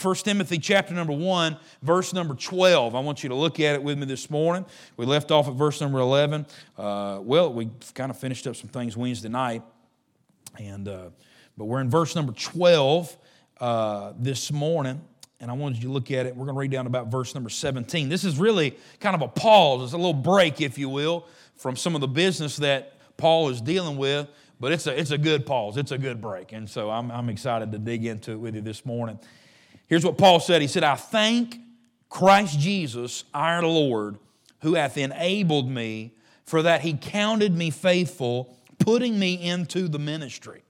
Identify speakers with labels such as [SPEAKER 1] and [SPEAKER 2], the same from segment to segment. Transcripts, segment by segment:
[SPEAKER 1] 1 Timothy chapter number 1, verse number 12. I want you to look at it with me this morning. We left off at verse number 11. Uh, well, we kind of finished up some things Wednesday night. And, uh, but we're in verse number 12 uh, this morning. And I wanted you to look at it. We're going to read down about verse number 17. This is really kind of a pause. It's a little break, if you will, from some of the business that Paul is dealing with. But it's a, it's a good pause. It's a good break. And so I'm, I'm excited to dig into it with you this morning. Here's what Paul said He said, I thank Christ Jesus, our Lord, who hath enabled me, for that he counted me faithful, putting me into the ministry,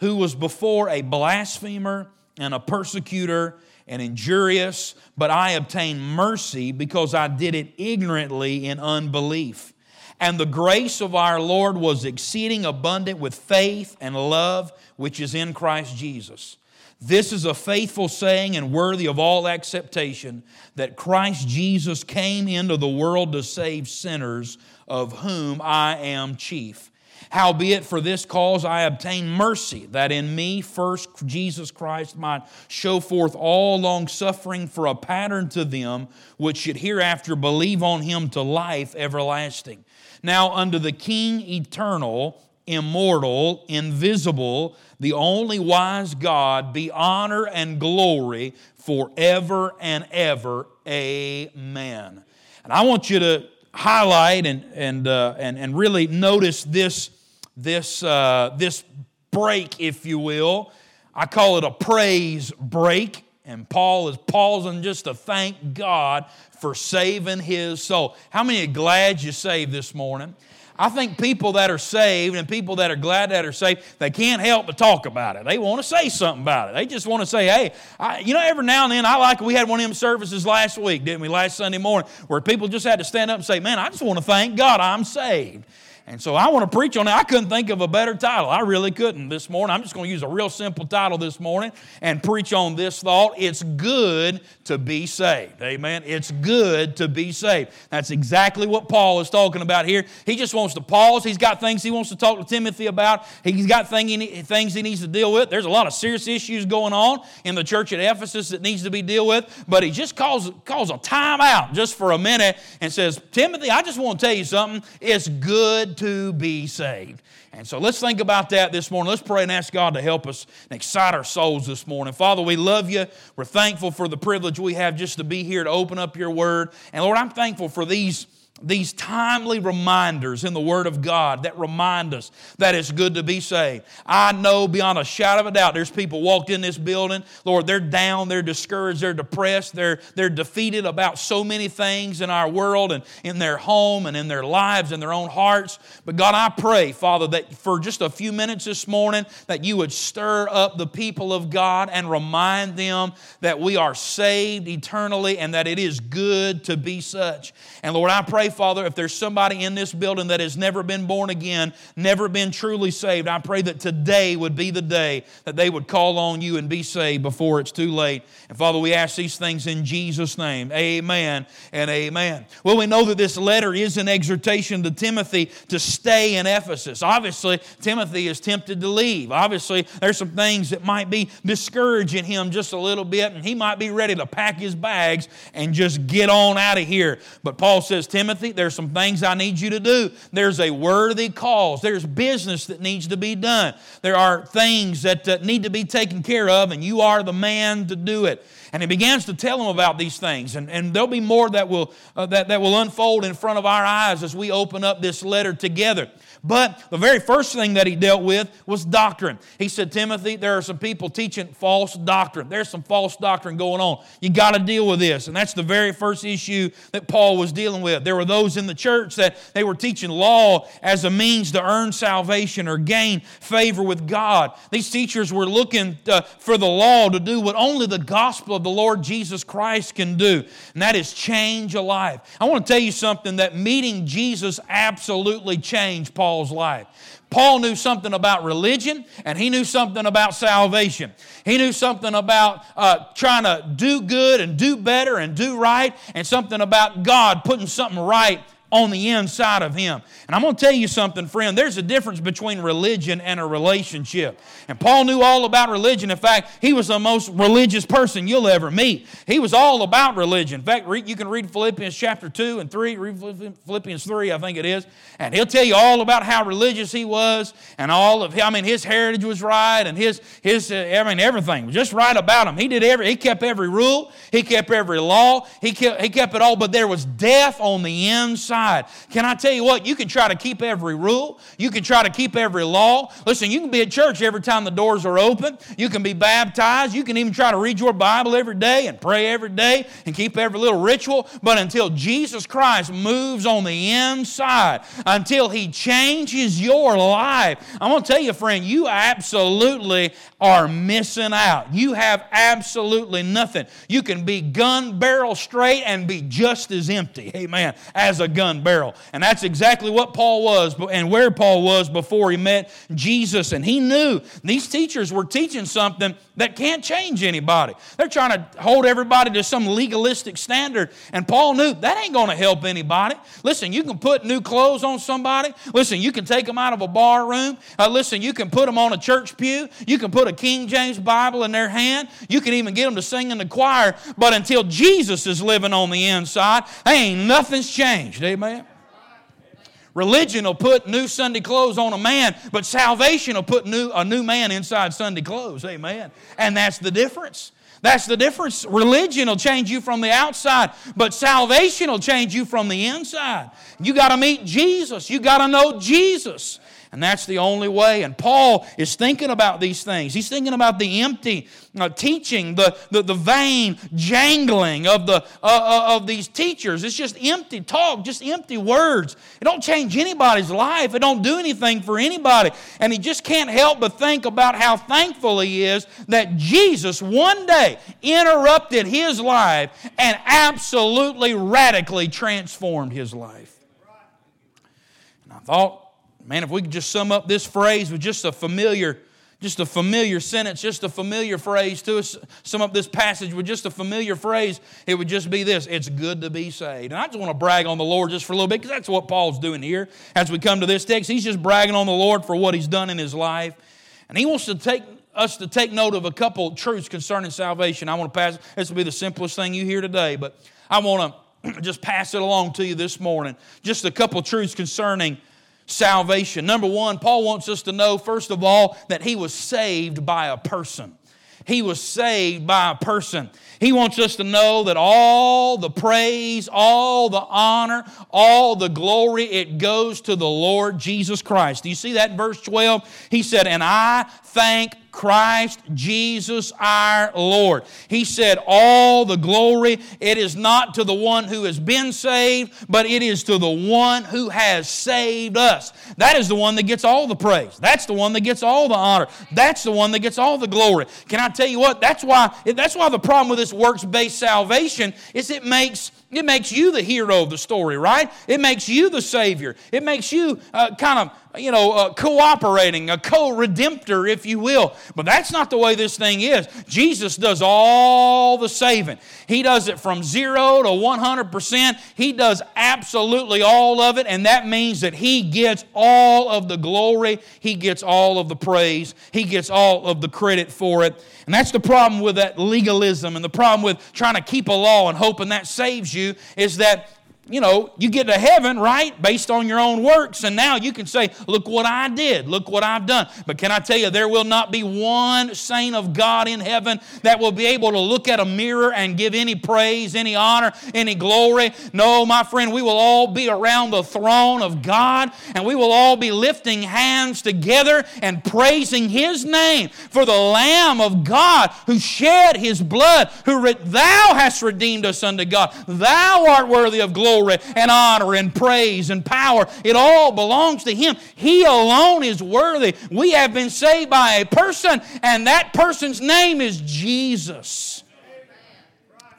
[SPEAKER 1] who was before a blasphemer and a persecutor and injurious, but I obtained mercy because I did it ignorantly in unbelief. And the grace of our Lord was exceeding abundant with faith and love which is in Christ Jesus. This is a faithful saying and worthy of all acceptation that Christ Jesus came into the world to save sinners, of whom I am chief. Howbeit, for this cause I obtain mercy, that in me first Jesus Christ might show forth all long suffering for a pattern to them which should hereafter believe on him to life everlasting. Now, unto the King eternal, immortal, invisible, the only wise God, be honor and glory forever and ever. Amen. And I want you to highlight and, and, uh, and, and really notice this, this, uh, this break, if you will. I call it a praise break. And Paul is pausing just to thank God for saving his soul. How many are glad you saved this morning? I think people that are saved and people that are glad that are saved, they can't help but talk about it. They want to say something about it. They just want to say, hey, I, you know, every now and then I like, we had one of them services last week, didn't we, last Sunday morning, where people just had to stand up and say, man, I just want to thank God I'm saved. And so I want to preach on it. I couldn't think of a better title. I really couldn't this morning. I'm just going to use a real simple title this morning and preach on this thought. It's good to be saved. Amen. It's good to be saved. That's exactly what Paul is talking about here. He just wants to pause. He's got things he wants to talk to Timothy about. He's got things he needs to deal with. There's a lot of serious issues going on in the church at Ephesus that needs to be dealt with. But he just calls, calls a time out just for a minute and says, Timothy, I just want to tell you something. It's good to be saved. And so let's think about that this morning. Let's pray and ask God to help us and excite our souls this morning. Father, we love you. We're thankful for the privilege we have just to be here to open up your word. And Lord, I'm thankful for these these timely reminders in the Word of God that remind us that it's good to be saved. I know beyond a shadow of a doubt there's people walked in this building, Lord, they're down, they're discouraged, they're depressed, they're, they're defeated about so many things in our world and in their home and in their lives and their own hearts. But God, I pray, Father, that for just a few minutes this morning, that you would stir up the people of God and remind them that we are saved eternally and that it is good to be such. And Lord, I pray Father, if there's somebody in this building that has never been born again, never been truly saved, I pray that today would be the day that they would call on you and be saved before it's too late. And Father, we ask these things in Jesus' name. Amen and amen. Well, we know that this letter is an exhortation to Timothy to stay in Ephesus. Obviously, Timothy is tempted to leave. Obviously, there's some things that might be discouraging him just a little bit, and he might be ready to pack his bags and just get on out of here. But Paul says, Timothy, Timothy, there's some things I need you to do. There's a worthy cause. There's business that needs to be done. There are things that uh, need to be taken care of, and you are the man to do it. And he begins to tell them about these things. And, and there'll be more that will, uh, that, that will unfold in front of our eyes as we open up this letter together. But the very first thing that he dealt with was doctrine. He said, Timothy, there are some people teaching false doctrine. There's some false doctrine going on. You got to deal with this. And that's the very first issue that Paul was dealing with. There were those in the church that they were teaching law as a means to earn salvation or gain favor with God. These teachers were looking to, uh, for the law to do what only the gospel of the Lord Jesus Christ can do, and that is change a life. I want to tell you something that meeting Jesus absolutely changed Paul Paul's life. Paul knew something about religion and he knew something about salvation. He knew something about uh, trying to do good and do better and do right, and something about God putting something right on the inside of him. And I'm going to tell you something, friend. There's a difference between religion and a relationship. And Paul knew all about religion. In fact, he was the most religious person you'll ever meet. He was all about religion. In fact, you can read Philippians chapter 2 and 3, read Philippians 3, I think it is, and he'll tell you all about how religious he was and all of, I mean, his heritage was right and his, his uh, I mean, everything was just right about him. He did every, he kept every rule, he kept every law, he kept, he kept it all, but there was death on the inside. Can I tell you what? You can try to keep every rule, you can try to keep every law. Listen, you can be at church every time the doors are open, you can be baptized, you can even try to read your Bible every day and pray every day and keep every little ritual, but until Jesus Christ moves on the inside, until He changes your life, I'm going to tell you, friend, you absolutely are missing out. You have absolutely nothing. You can be gun barrel straight and be just as empty, amen, as a gun barrel. And that's exactly what Paul was and where Paul was before he met Jesus. And he knew these teachers were teaching something that can't change anybody. They're trying to hold everybody to some legalistic standard. And Paul knew that ain't going to help anybody. Listen, you can put new clothes on somebody. Listen, you can take them out of a bar room. Uh, listen, you can put them on a church pew. You can put a King James Bible in their hand. You can even get them to sing in the choir. But until Jesus is living on the inside, ain't nothing's changed. Amen. Religion will put new Sunday clothes on a man, but salvation will put new, a new man inside Sunday clothes. Amen. And that's the difference. That's the difference. Religion will change you from the outside, but salvation will change you from the inside. You got to meet Jesus. You got to know Jesus. And that's the only way. And Paul is thinking about these things. He's thinking about the empty uh, teaching, the, the, the vain jangling of, the, uh, uh, of these teachers. It's just empty talk, just empty words. It don't change anybody's life. It don't do anything for anybody. And he just can't help but think about how thankful he is that Jesus one day interrupted his life and absolutely radically transformed his life. And I thought, Man, if we could just sum up this phrase with just a familiar, just a familiar sentence, just a familiar phrase to us, sum up this passage with just a familiar phrase, it would just be this it's good to be saved. And I just want to brag on the Lord just for a little bit because that's what Paul's doing here as we come to this text. He's just bragging on the Lord for what he's done in his life. And he wants to take us to take note of a couple truths concerning salvation. I want to pass, this will be the simplest thing you hear today, but I want to just pass it along to you this morning. Just a couple truths concerning salvation. Number one, Paul wants us to know, first of all, that he was saved by a person. He was saved by a person. He wants us to know that all the praise, all the honor, all the glory, it goes to the Lord Jesus Christ. Do you see that in verse 12? He said, And I thank Christ Jesus our Lord. He said, All the glory, it is not to the one who has been saved, but it is to the one who has saved us. That is the one that gets all the praise. That's the one that gets all the honor. That's the one that gets all the glory. Can I tell you what? That's why, that's why the problem with this works based salvation is it makes it makes you the hero of the story, right? It makes you the Savior. It makes you uh, kind of you know, uh, cooperating, a co redemptor, if you will. But that's not the way this thing is. Jesus does all the saving. He does it from zero to 100%. He does absolutely all of it, and that means that He gets all of the glory, He gets all of the praise, He gets all of the credit for it. And that's the problem with that legalism and the problem with trying to keep a law and hoping that saves you is that you know, you get to heaven, right, based on your own works, and now you can say, Look what I did, look what I've done. But can I tell you, there will not be one saint of God in heaven that will be able to look at a mirror and give any praise, any honor, any glory. No, my friend, we will all be around the throne of God, and we will all be lifting hands together and praising His name for the Lamb of God who shed His blood, who re- thou hast redeemed us unto God. Thou art worthy of glory glory and honor and praise and power. It all belongs to Him. He alone is worthy. We have been saved by a person, and that person's name is Jesus.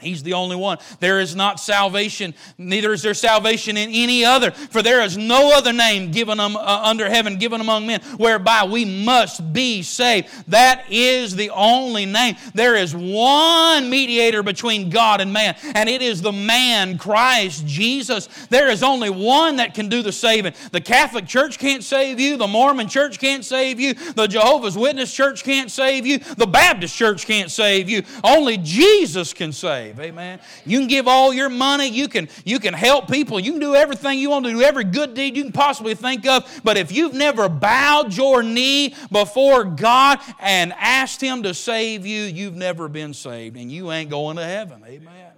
[SPEAKER 1] He's the only one. There is not salvation, neither is there salvation in any other, for there is no other name given um, uh, under heaven, given among men, whereby we must be saved. That is the only name. There is one mediator between God and man, and it is the man, Christ Jesus. There is only one that can do the saving. The Catholic Church can't save you, the Mormon Church can't save you, the Jehovah's Witness Church can't save you, the Baptist Church can't save you. Only Jesus can save. Amen. You can give all your money, you can, you can help people, you can do everything you want to do, every good deed you can possibly think of. But if you've never bowed your knee before God and asked Him to save you, you've never been saved and you ain't going to heaven. Amen.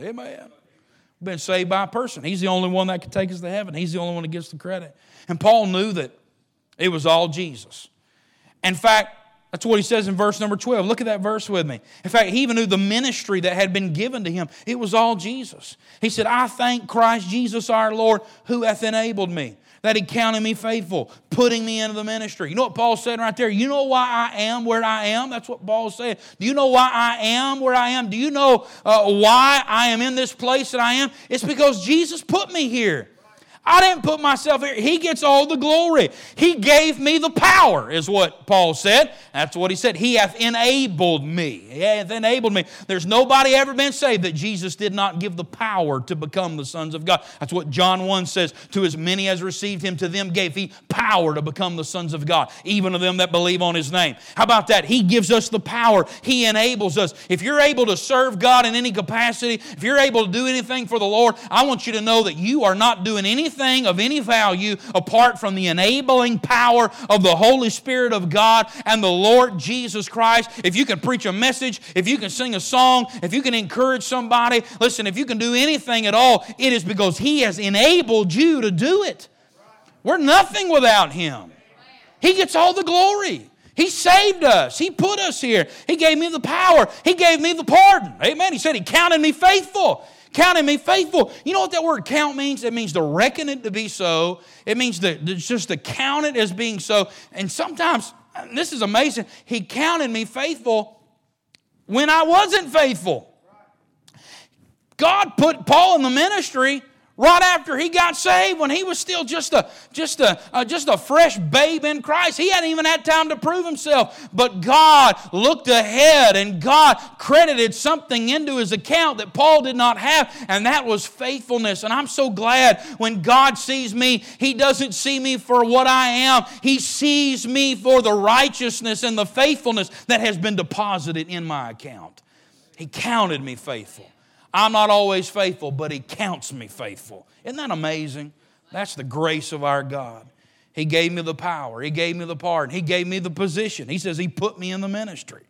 [SPEAKER 1] Amen. Been saved by a person. He's the only one that can take us to heaven. He's the only one that gets the credit. And Paul knew that it was all Jesus. In fact, that's what he says in verse number 12. Look at that verse with me. In fact, he even knew the ministry that had been given to him. It was all Jesus. He said, I thank Christ Jesus our Lord who hath enabled me, that he counted me faithful, putting me into the ministry. You know what Paul said right there? You know why I am where I am? That's what Paul said. Do you know why I am where I am? Do you know uh, why I am in this place that I am? It's because Jesus put me here. I didn't put myself here. He gets all the glory. He gave me the power, is what Paul said. That's what he said. He hath enabled me. He hath enabled me. There's nobody ever been saved that Jesus did not give the power to become the sons of God. That's what John 1 says. To as many as received him, to them gave he power to become the sons of God, even to them that believe on his name. How about that? He gives us the power. He enables us. If you're able to serve God in any capacity, if you're able to do anything for the Lord, I want you to know that you are not doing anything anything of any value apart from the enabling power of the Holy Spirit of God and the Lord Jesus Christ. If you can preach a message, if you can sing a song, if you can encourage somebody, listen, if you can do anything at all, it is because He has enabled you to do it. We're nothing without Him. He gets all the glory. He saved us. He put us here. He gave me the power. He gave me the pardon. Amen. He said He counted me faithful counting me faithful. You know what that word count means? It means to reckon it to be so. It means to, just to count it as being so. And sometimes, and this is amazing, he counted me faithful when I wasn't faithful. God put Paul in the ministry right after he got saved when he was still just a just a uh, just a fresh babe in Christ he hadn't even had time to prove himself. But God looked ahead and God credited something into his account that Paul did not have and that was faithfulness. And I'm so glad when God sees me he doesn't see me for what I am. He sees me for the righteousness and the faithfulness that has been deposited in my account. He counted me faithful I'm not always faithful, but He counts me faithful. Isn't that amazing? That's the grace of our God. He gave me the power, He gave me the pardon, He gave me the position. He says He put me in the ministry.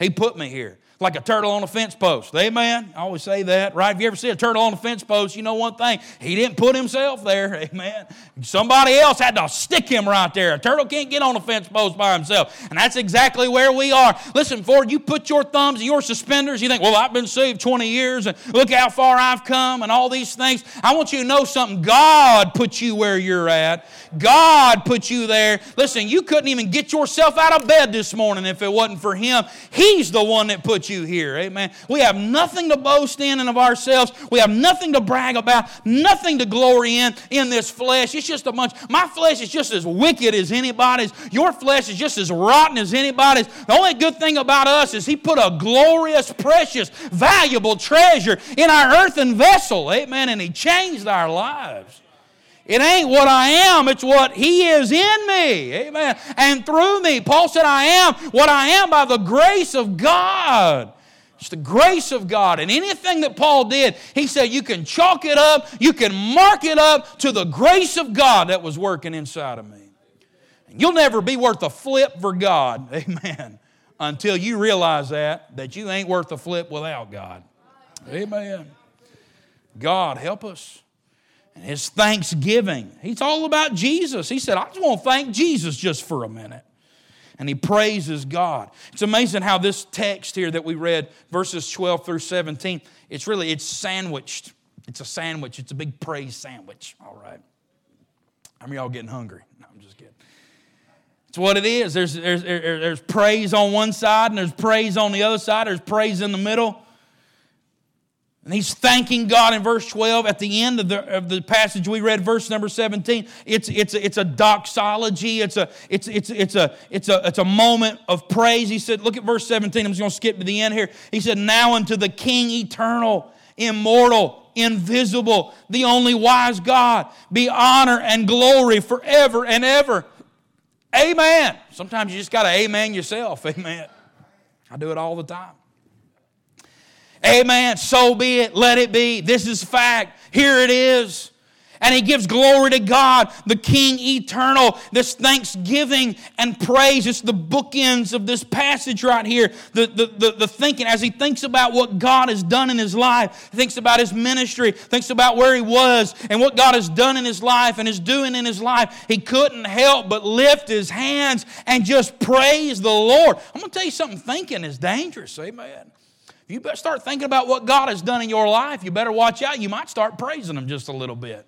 [SPEAKER 1] He put me here like a turtle on a fence post. Amen. I always say that, right? If you ever see a turtle on a fence post, you know one thing. He didn't put himself there. Amen. Somebody else had to stick him right there. A turtle can't get on a fence post by himself. And that's exactly where we are. Listen, Ford, you put your thumbs and your suspenders, you think, well, I've been saved 20 years and look how far I've come and all these things. I want you to know something. God put you where you're at. God put you there. Listen, you couldn't even get yourself out of bed this morning if it wasn't for Him. He's the one that put you here. Amen. We have nothing to boast in and of ourselves. We have nothing to brag about, nothing to glory in in this flesh. It's just a bunch. My flesh is just as wicked as anybody's. Your flesh is just as rotten as anybody's. The only good thing about us is He put a glorious, precious, valuable treasure in our earthen vessel. Amen. And He changed our lives. It ain't what I am, it's what He is in me. Amen. And through me. Paul said, I am what I am by the grace of God. It's the grace of God. And anything that Paul did, he said you can chalk it up, you can mark it up to the grace of God that was working inside of me. And you'll never be worth a flip for God, amen, until you realize that, that you ain't worth a flip without God. Amen. God, help us. And his thanksgiving, he's all about Jesus. He said, I just want to thank Jesus just for a minute and he praises God. It's amazing how this text here that we read, verses 12 through 17, it's really, it's sandwiched. It's a sandwich. It's a big praise sandwich. All right. Many y'all getting hungry? No, I'm just kidding. It's what it is. There's, there's, there's praise on one side and there's praise on the other side. There's praise in the middle. And he's thanking God in verse 12 at the end of the, of the passage we read, verse number 17. It's, it's, a, it's a doxology, it's a, it's, it's, it's, a, it's, a, it's a moment of praise. He said, Look at verse 17. I'm just going to skip to the end here. He said, Now unto the King eternal, immortal, invisible, the only wise God, be honor and glory forever and ever. Amen. Sometimes you just got to amen yourself. Amen. I do it all the time. Amen. So be it. Let it be. This is fact. Here it is. And he gives glory to God, the King eternal. This thanksgiving and praise. It's the bookends of this passage right here. The, the, the, the, thinking as he thinks about what God has done in his life, thinks about his ministry, thinks about where he was and what God has done in his life and is doing in his life. He couldn't help but lift his hands and just praise the Lord. I'm going to tell you something thinking is dangerous. Amen you better start thinking about what God has done in your life, you better watch out. You might start praising Him just a little bit.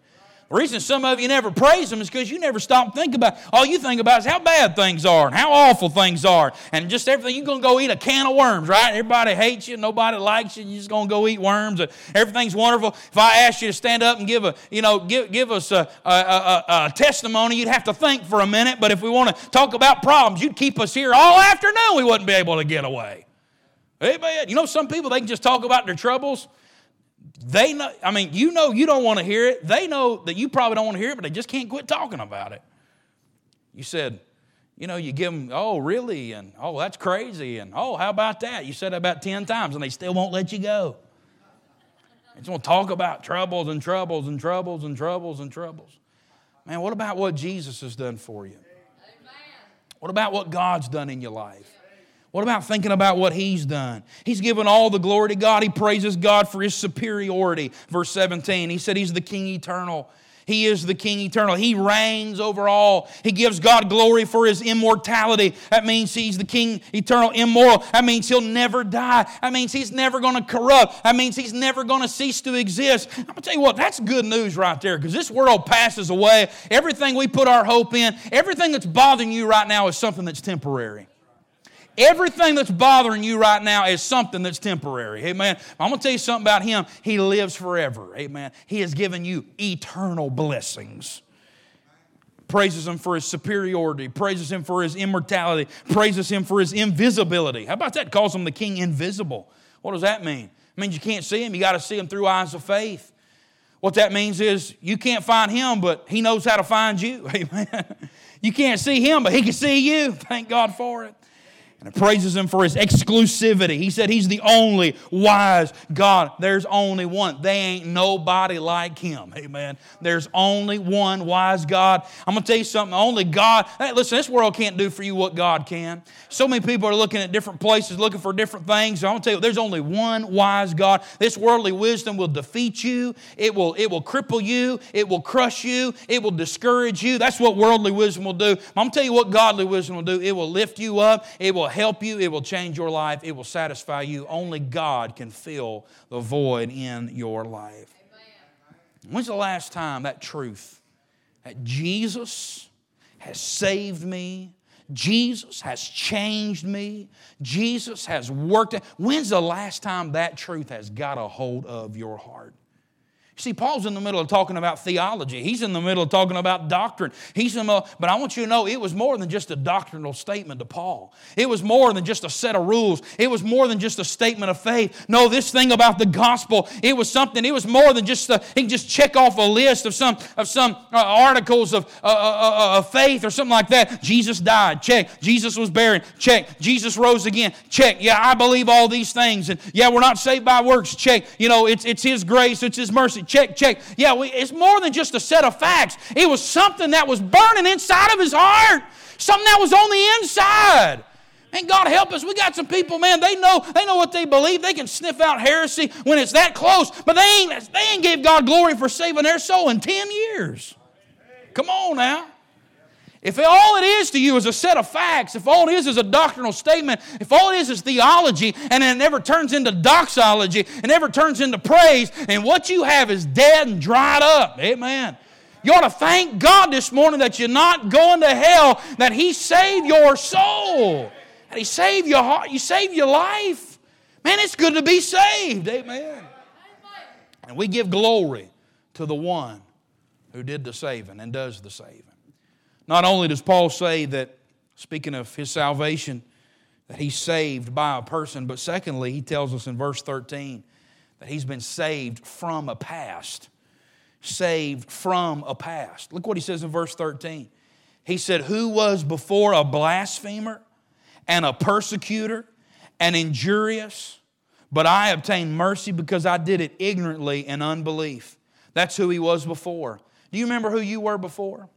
[SPEAKER 1] The reason some of you never praise Him is because you never stop thinking about all you think about is how bad things are and how awful things are and just everything. You're going to go eat a can of worms, right? Everybody hates you, nobody likes you. You're just going to go eat worms everything's wonderful. If I asked you to stand up and give a, you know, give, give us a, a, a, a testimony, you'd have to think for a minute. But if we want to talk about problems, you'd keep us here all afternoon. We wouldn't be able to get away. Amen. You know, some people, they can just talk about their troubles. They know, I mean, you know you don't want to hear it. They know that you probably don't want to hear it, but they just can't quit talking about it. You said, you know, you give them, oh, really? And oh, that's crazy. And oh, how about that? You said that about 10 times and they still won't let you go. They just want to talk about troubles and troubles and troubles and troubles and troubles. Man, what about what Jesus has done for you? What about what God's done in your life? What about thinking about what he's done? He's given all the glory to God. He praises God for his superiority. Verse 17, he said he's the king eternal. He is the King eternal. He reigns over all. He gives God glory for his immortality. That means he's the King eternal, immoral. That means he'll never die. That means he's never going to corrupt. That means he's never going to cease to exist. I'm going to tell you what, that's good news right there because this world passes away. Everything we put our hope in, everything that's bothering you right now is something that's temporary. Everything that's bothering you right now is something that's temporary. Amen. I'm going to tell you something about him. He lives forever. Amen. He has given you eternal blessings. Praises him for his superiority, praises him for his immortality, praises him for his invisibility. How about that? Calls him the king invisible. What does that mean? It means you can't see him, you got to see him through eyes of faith. What that means is you can't find him, but he knows how to find you. Amen. You can't see him, but he can see you. Thank God for it and it praises him for his exclusivity. He said he's the only wise God. There's only one. They ain't nobody like him. Amen. There's only one wise God. I'm going to tell you something. Only God. Hey, listen, this world can't do for you what God can. So many people are looking at different places, looking for different things. I'm going to tell you, there's only one wise God. This worldly wisdom will defeat you. It will, it will cripple you. It will crush you. It will discourage you. That's what worldly wisdom will do. I'm going to tell you what godly wisdom will do. It will lift you up. It will help you, it will change your life, it will satisfy you. Only God can fill the void in your life. When's the last time that truth that Jesus has saved me? Jesus has changed me. Jesus has worked. When's the last time that truth has got a hold of your heart? See, Paul's in the middle of talking about theology. He's in the middle of talking about doctrine. He's in the, but I want you to know it was more than just a doctrinal statement to Paul. It was more than just a set of rules. It was more than just a statement of faith. No, this thing about the gospel, it was something. It was more than just a, he can just check off a list of some of some uh, articles of, uh, uh, uh, of faith or something like that. Jesus died. Check. Jesus was buried. Check. Jesus rose again. Check. Yeah, I believe all these things. And yeah, we're not saved by works. Check. You know, it's it's His grace. It's His mercy check, check. Yeah, we, it's more than just a set of facts. It was something that was burning inside of his heart, something that was on the inside. And God help us. We got some people, man, they know, they know what they believe. They can sniff out heresy when it's that close, but they ain't, they ain't gave God glory for saving their soul in 10 years. Come on now. If all it is to you is a set of facts, if all it is is a doctrinal statement, if all it is is theology, and it never turns into doxology, it never turns into praise, and what you have is dead and dried up, amen. You ought to thank God this morning that you're not going to hell, that He saved your soul, that He saved your heart, you saved your life. Man, it's good to be saved, amen. And we give glory to the one who did the saving and does the saving. Not only does Paul say that, speaking of his salvation, that he's saved by a person, but secondly, he tells us in verse 13 that he's been saved from a past. Saved from a past. Look what he says in verse 13. He said, Who was before a blasphemer and a persecutor and injurious, but I obtained mercy because I did it ignorantly in unbelief. That's who he was before. Do you remember who you were before?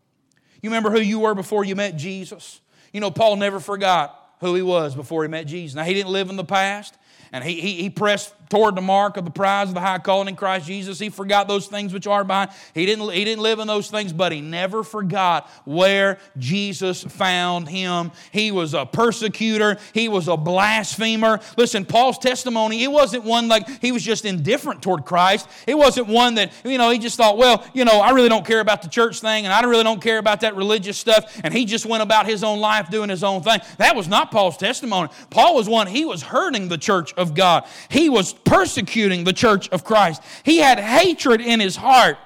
[SPEAKER 1] You remember who you were before you met Jesus? You know, Paul never forgot who he was before he met Jesus. Now, he didn't live in the past, and he, he, he pressed toward the mark of the prize of the high calling in Christ Jesus. He forgot those things which are behind. He didn't, he didn't live in those things, but he never forgot where Jesus found him. He was a persecutor, he was a blasphemer. Listen, Paul's testimony, it wasn't one like he was just indifferent toward Christ. It wasn't one that, you know, he just thought, well, you know, I really don't care about the church thing and I really don't care about that religious stuff. And he just went about his own life doing his own thing. That was not Paul's testimony. Paul was one, he was hurting the church of God. He was persecuting the church of Christ. He had hatred in his heart.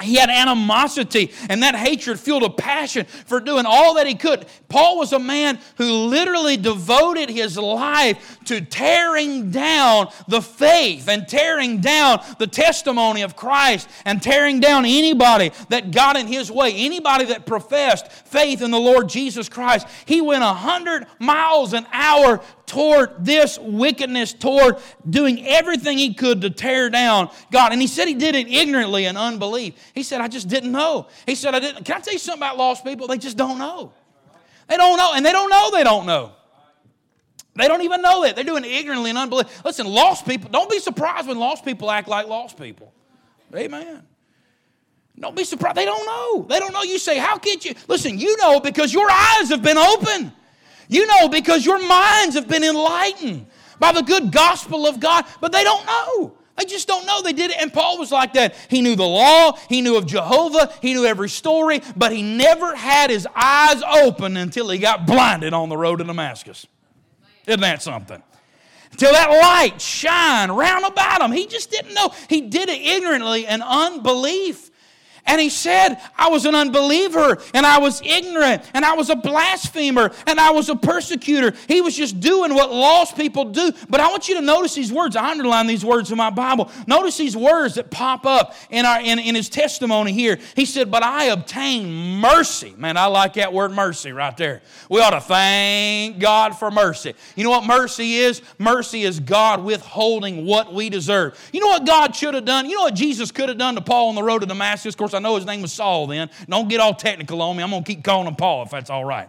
[SPEAKER 1] He had animosity, and that hatred fueled a passion for doing all that he could. Paul was a man who literally devoted his life to tearing down the faith and tearing down the testimony of Christ and tearing down anybody that got in his way, anybody that professed faith in the Lord Jesus Christ. He went a hundred miles an hour toward this wickedness, toward doing everything he could to tear down God. And he said he did it ignorantly and unbelief. He said, I just didn't know. He said, I didn't. Can I tell you something about lost people? They just don't know. They don't know, and they don't know they don't know. They don't even know that. They're doing it ignorantly and unbelief. Listen, lost people, don't be surprised when lost people act like lost people. Amen. Don't be surprised. They don't know. They don't know. You say, How could you? Listen, you know because your eyes have been opened. You know because your minds have been enlightened by the good gospel of God, but they don't know. They just don't know. They did it. And Paul was like that. He knew the law, he knew of Jehovah, he knew every story, but he never had his eyes open until he got blinded on the road to Damascus. Isn't that something? Until that light shine round about him. He just didn't know. He did it ignorantly and unbelief. And he said, I was an unbeliever and I was ignorant and I was a blasphemer and I was a persecutor. He was just doing what lost people do. But I want you to notice these words. I underline these words in my Bible. Notice these words that pop up in, our, in, in his testimony here. He said, But I obtained mercy. Man, I like that word mercy right there. We ought to thank God for mercy. You know what mercy is? Mercy is God withholding what we deserve. You know what God should have done? You know what Jesus could have done to Paul on the road to Damascus? Of course, course, I know his name was Saul then. Don't get all technical on me. I'm going to keep calling him Paul if that's all right.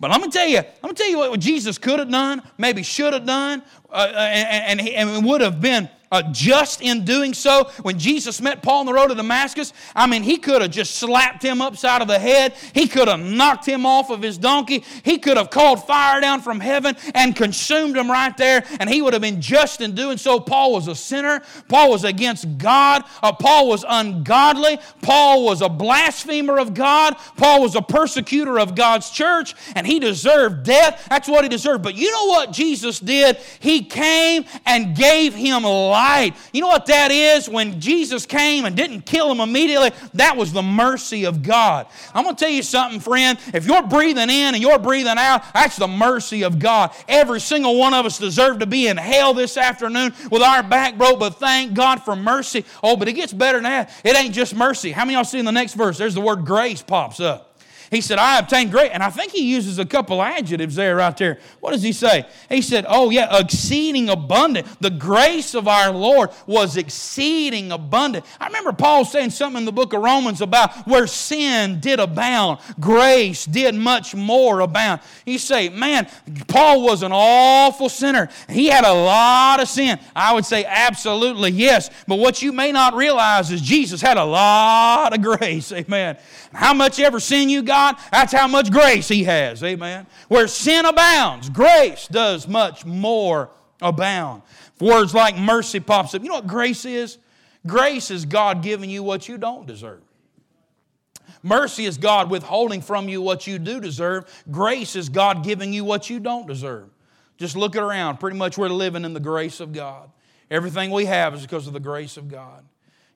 [SPEAKER 1] But I'm going to tell you, I'm going to tell you what Jesus could have done, maybe should have done, uh, and, and, and would have been uh, just in doing so. When Jesus met Paul on the road to Damascus, I mean, he could have just slapped him upside of the head. He could have knocked him off of his donkey. He could have called fire down from heaven and consumed him right there, and he would have been just in doing so. Paul was a sinner. Paul was against God. Uh, Paul was ungodly. Paul was a blasphemer of God. Paul was a persecutor of God's church, and he deserved death. That's what he deserved. But you know what Jesus did? He came and gave him life light. You know what that is? When Jesus came and didn't kill him immediately, that was the mercy of God. I'm going to tell you something, friend. If you're breathing in and you're breathing out, that's the mercy of God. Every single one of us deserve to be in hell this afternoon with our back broke, but thank God for mercy. Oh, but it gets better than that. It ain't just mercy. How many y'all see in the next verse? There's the word grace pops up. He said, I obtained great. And I think he uses a couple adjectives there, right there. What does he say? He said, Oh, yeah, exceeding abundant. The grace of our Lord was exceeding abundant. I remember Paul saying something in the book of Romans about where sin did abound, grace did much more abound. You say, Man, Paul was an awful sinner. He had a lot of sin. I would say, Absolutely, yes. But what you may not realize is Jesus had a lot of grace. Amen. How much ever sin you got, that's how much grace He has. Amen. Where sin abounds, grace does much more abound. Words like mercy pops up. You know what grace is? Grace is God giving you what you don't deserve. Mercy is God withholding from you what you do deserve. Grace is God giving you what you don't deserve. Just look around. Pretty much we're living in the grace of God. Everything we have is because of the grace of God.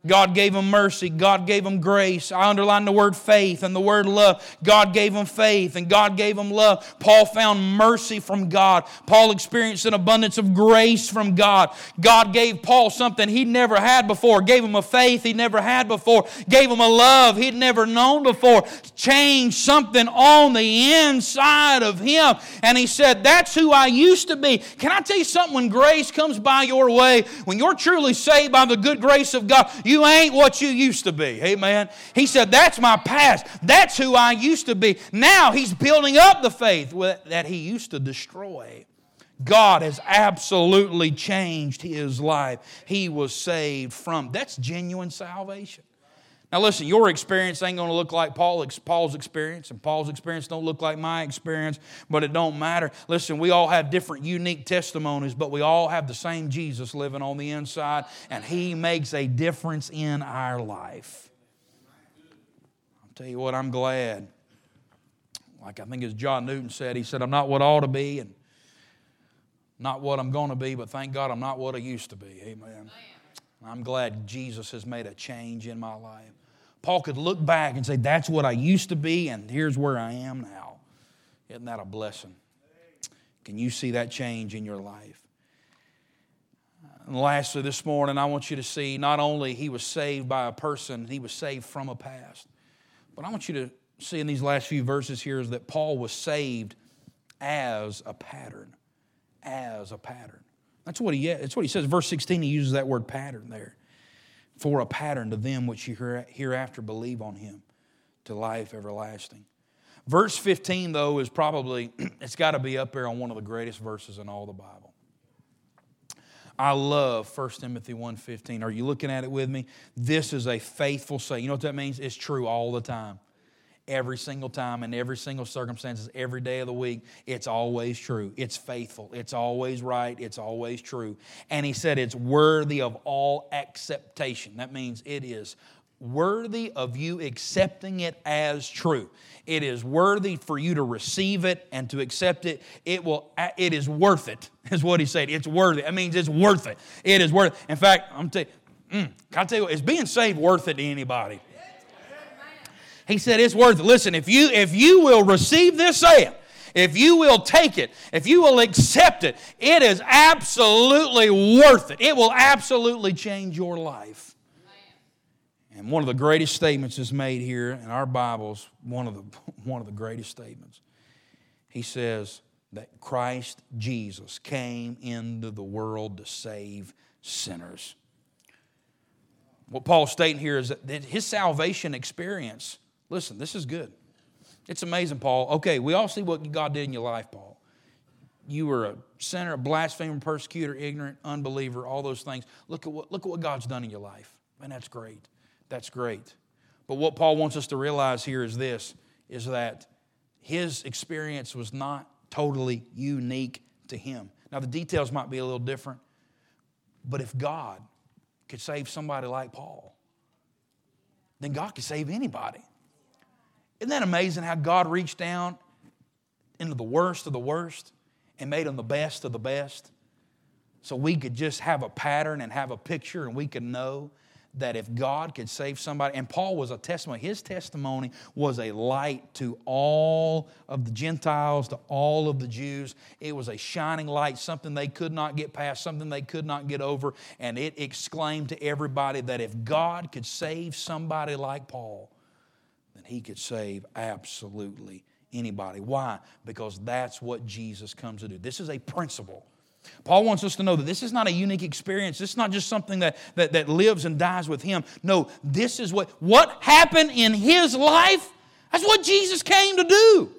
[SPEAKER 1] God gave them mercy. God gave them grace. I underline the word faith and the word love. God gave them faith and God gave them love. Paul found mercy from God. Paul experienced an abundance of grace from God. God gave Paul something he'd never had before, gave him a faith he'd never had before, gave him a love he'd never known before, changed something on the inside of him. And he said, That's who I used to be. Can I tell you something? When grace comes by your way, when you're truly saved by the good grace of God, you ain't what you used to be. Amen. He said, That's my past. That's who I used to be. Now he's building up the faith that he used to destroy. God has absolutely changed his life. He was saved from. That's genuine salvation. Now listen, your experience ain't going to look like Paul's experience, and Paul's experience don't look like my experience, but it don't matter. Listen, we all have different unique testimonies, but we all have the same Jesus living on the inside, and he makes a difference in our life. I'll tell you what, I'm glad. Like I think as John Newton said, he said, I'm not what I ought to be and not what I'm going to be, but thank God I'm not what I used to be. Amen. I'm glad Jesus has made a change in my life. Paul could look back and say, That's what I used to be, and here's where I am now. Isn't that a blessing? Can you see that change in your life? And lastly, this morning, I want you to see not only he was saved by a person, he was saved from a past, but I want you to see in these last few verses here is that Paul was saved as a pattern. As a pattern. That's what he, that's what he says. Verse 16, he uses that word pattern there for a pattern to them which you hereafter believe on him to life everlasting. Verse 15, though, is probably, it's got to be up there on one of the greatest verses in all the Bible. I love 1 Timothy 1.15. Are you looking at it with me? This is a faithful saying. You know what that means? It's true all the time every single time in every single circumstances every day of the week it's always true. It's faithful. It's always right. It's always true. And he said it's worthy of all acceptation. That means it is worthy of you accepting it as true. It is worthy for you to receive it and to accept it. It will it is worth it is what he said. It's worthy. That means it's worth it. It is worth it. in fact i'm telling you mm, i tell you what, is being saved worth it to anybody he said, It's worth it. Listen, if you, if you will receive this saying, if you will take it, if you will accept it, it is absolutely worth it. It will absolutely change your life. And one of the greatest statements is made here in our Bibles, one of the, one of the greatest statements. He says that Christ Jesus came into the world to save sinners. What Paul's stating here is that his salvation experience Listen, this is good. It's amazing, Paul. Okay, we all see what God did in your life, Paul. You were a sinner, a blasphemer, persecutor, ignorant, unbeliever, all those things. Look at what, look at what God's done in your life. And that's great. That's great. But what Paul wants us to realize here is this is that his experience was not totally unique to him. Now, the details might be a little different, but if God could save somebody like Paul, then God could save anybody. Isn't that amazing how God reached down into the worst of the worst and made them the best of the best? So we could just have a pattern and have a picture and we could know that if God could save somebody, and Paul was a testimony, his testimony was a light to all of the Gentiles, to all of the Jews. It was a shining light, something they could not get past, something they could not get over, and it exclaimed to everybody that if God could save somebody like Paul, he could save absolutely anybody. Why? Because that's what Jesus comes to do. This is a principle. Paul wants us to know that this is not a unique experience. This is not just something that, that, that lives and dies with him. No, this is what, what happened in his life. That's what Jesus came to do.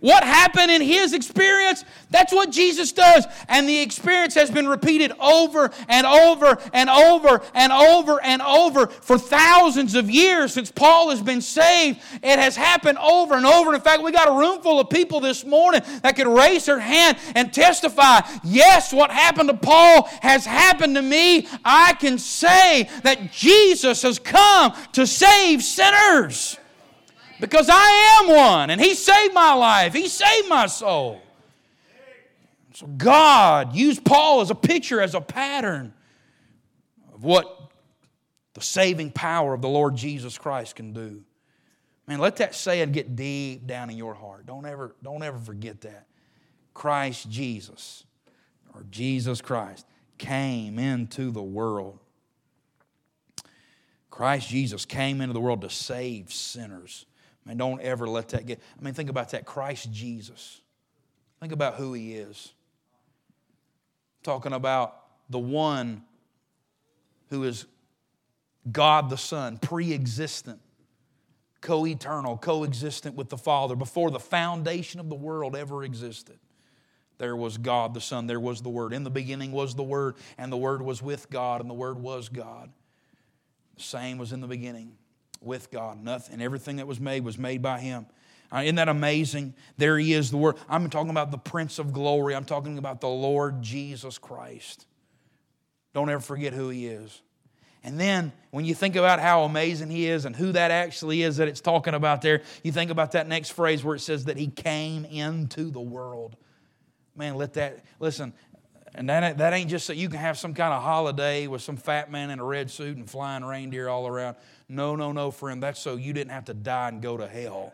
[SPEAKER 1] What happened in his experience, that's what Jesus does. And the experience has been repeated over and over and over and over and over for thousands of years since Paul has been saved. It has happened over and over. In fact, we got a room full of people this morning that could raise their hand and testify yes, what happened to Paul has happened to me. I can say that Jesus has come to save sinners because I am one and He saved my life, He saved my soul. So God used Paul as a picture, as a pattern of what the saving power of the Lord Jesus Christ can do. Man, let that saying get deep down in your heart. Don't ever, don't ever forget that. Christ Jesus, or Jesus Christ, came into the world. Christ Jesus came into the world to save sinners. Man, don't ever let that get. I mean, think about that. Christ Jesus. Think about who he is. Talking about the one who is God the Son, pre existent, co eternal, coexistent with the Father before the foundation of the world ever existed. There was God the Son, there was the Word. In the beginning was the Word, and the Word was with God, and the Word was God. The same was in the beginning with God. Nothing, and everything that was made was made by Him. Uh, isn't that amazing? There He is, the Word. I'm talking about the Prince of Glory. I'm talking about the Lord Jesus Christ. Don't ever forget who He is. And then when you think about how amazing he is and who that actually is that it's talking about there, you think about that next phrase where it says that he came into the world. Man, let that, listen, and that, that ain't just so you can have some kind of holiday with some fat man in a red suit and flying reindeer all around. No, no, no, friend. That's so you didn't have to die and go to hell.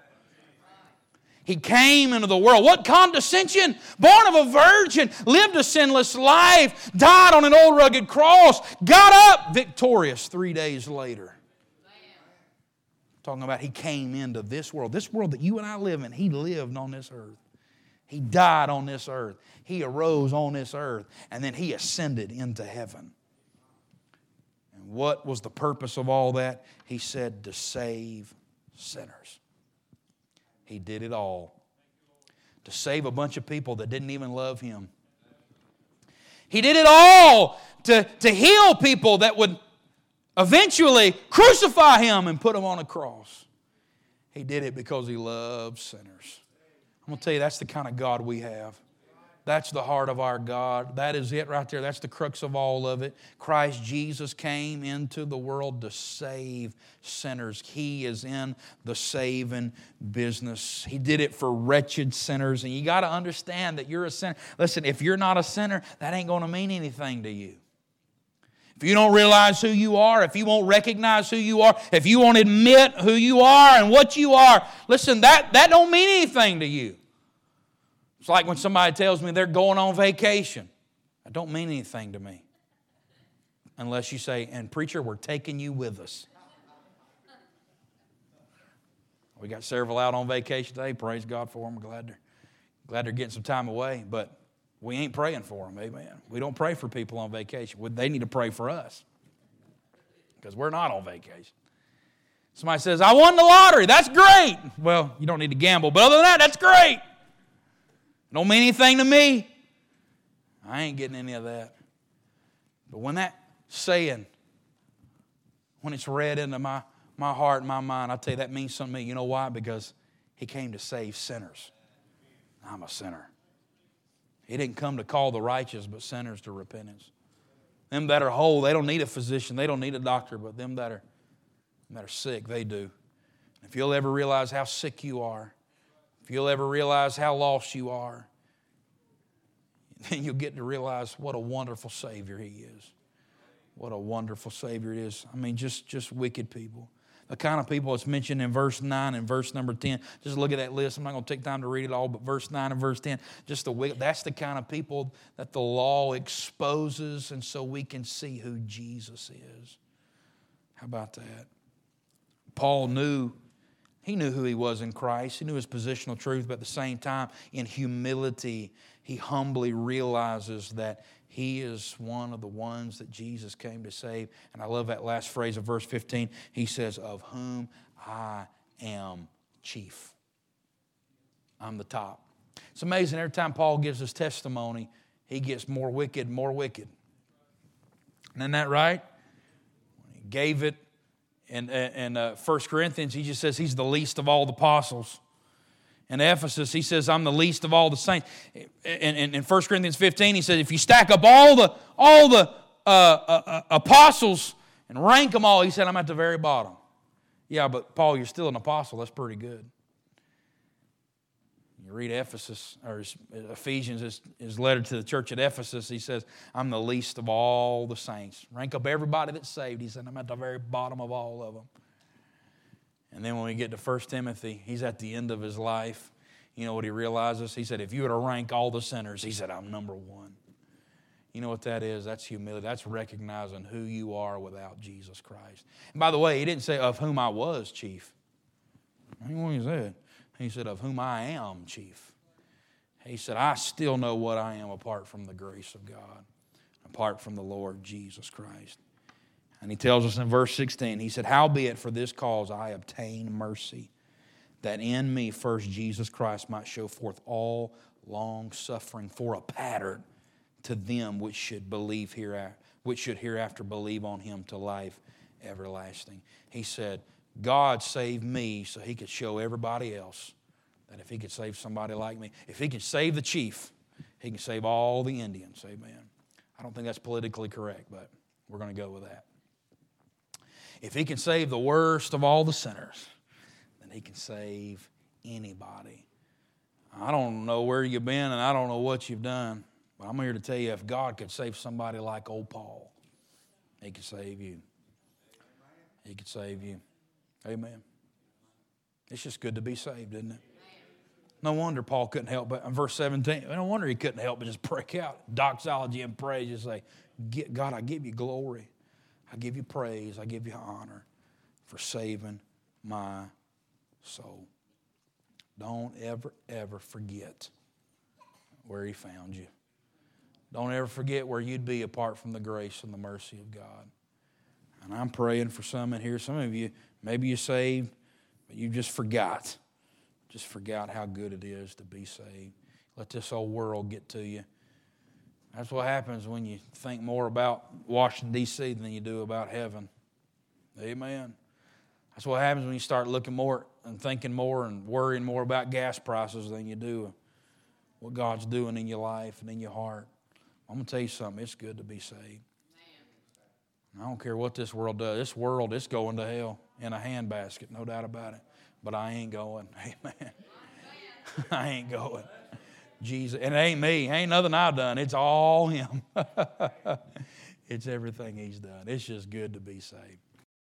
[SPEAKER 1] He came into the world. What condescension! Born of a virgin, lived a sinless life, died on an old rugged cross, got up victorious three days later. Talking about he came into this world, this world that you and I live in, he lived on this earth. He died on this earth. He arose on this earth. And then he ascended into heaven. And what was the purpose of all that? He said, to save sinners. He did it all. To save a bunch of people that didn't even love him. He did it all to, to heal people that would eventually crucify him and put him on a cross. He did it because he loves sinners. I'm going to tell you, that's the kind of God we have. That's the heart of our God. That is it right there. That's the crux of all of it. Christ Jesus came into the world to save sinners. He is in the saving business. He did it for wretched sinners. And you got to understand that you're a sinner. Listen, if you're not a sinner, that ain't going to mean anything to you. You don't realize who you are, if you won't recognize who you are, if you won't admit who you are and what you are, listen, that, that don't mean anything to you. It's like when somebody tells me they're going on vacation. That don't mean anything to me. Unless you say, and preacher, we're taking you with us. We got several out on vacation today. Praise God for them. Glad they're, glad they're getting some time away. But we ain't praying for them, amen. We don't pray for people on vacation. They need to pray for us because we're not on vacation. Somebody says, I won the lottery. That's great. Well, you don't need to gamble, but other than that, that's great. Don't mean anything to me. I ain't getting any of that. But when that saying, when it's read into my, my heart and my mind, I tell you that means something to me. You know why? Because he came to save sinners. I'm a sinner. He didn't come to call the righteous, but sinners to repentance. Them that are whole, they don't need a physician, they don't need a doctor, but them that are, them that are sick, they do. If you'll ever realize how sick you are, if you'll ever realize how lost you are, then you'll get to realize what a wonderful Savior He is. What a wonderful Savior it is. I mean, just, just wicked people the kind of people that's mentioned in verse 9 and verse number 10. Just look at that list. I'm not going to take time to read it all, but verse 9 and verse 10, just the that's the kind of people that the law exposes, and so we can see who Jesus is. How about that? Paul knew he knew who he was in Christ. He knew his positional truth, but at the same time, in humility, he humbly realizes that he is one of the ones that Jesus came to save. And I love that last phrase of verse 15. He says, Of whom I am chief. I'm the top. It's amazing. Every time Paul gives his testimony, he gets more wicked, more wicked. Isn't that right? When he gave it in, in uh, 1 Corinthians, he just says he's the least of all the apostles in Ephesus, he says, I'm the least of all the saints. In, in, in 1 Corinthians 15, he says, if you stack up all the, all the uh, uh, uh, apostles and rank them all, he said, I'm at the very bottom. Yeah, but Paul, you're still an apostle. That's pretty good. You read Ephesus or Ephesians, his, his letter to the church at Ephesus, he says, I'm the least of all the saints. Rank up everybody that's saved. He said, I'm at the very bottom of all of them. And then when we get to 1 Timothy, he's at the end of his life. You know what he realizes? He said, If you were to rank all the sinners, he said, I'm number one. You know what that is? That's humility. That's recognizing who you are without Jesus Christ. And by the way, he didn't say, Of whom I was chief. I what he said. He said, Of whom I am chief. He said, I still know what I am apart from the grace of God, apart from the Lord Jesus Christ. And he tells us in verse 16, he said, Howbeit for this cause I obtain mercy, that in me first Jesus Christ might show forth all long suffering for a pattern to them which should believe hereafter, which should hereafter believe on him to life everlasting. He said, God saved me so he could show everybody else that if he could save somebody like me, if he can save the chief, he can save all the Indians. Amen. I don't think that's politically correct, but we're going to go with that. If he can save the worst of all the sinners, then he can save anybody. I don't know where you've been and I don't know what you've done, but I'm here to tell you if God could save somebody like old Paul, he could save you. He could save you. Amen. It's just good to be saved, isn't it? No wonder Paul couldn't help but, in verse 17, no wonder he couldn't help but just break out doxology and praise, just say, God, I give you glory. I give you praise. I give you honor for saving my soul. Don't ever, ever forget where he found you. Don't ever forget where you'd be apart from the grace and the mercy of God. And I'm praying for some in here. Some of you, maybe you're saved, but you just forgot. Just forgot how good it is to be saved. Let this old world get to you. That's what happens when you think more about Washington, D.C. than you do about heaven. Amen. That's what happens when you start looking more and thinking more and worrying more about gas prices than you do what God's doing in your life and in your heart. I'm going to tell you something. It's good to be saved. I don't care what this world does. This world is going to hell in a handbasket, no doubt about it. But I ain't going. Amen. I ain't going. Jesus. And it ain't me. It ain't nothing I've done. It's all Him. it's everything He's done. It's just good to be saved.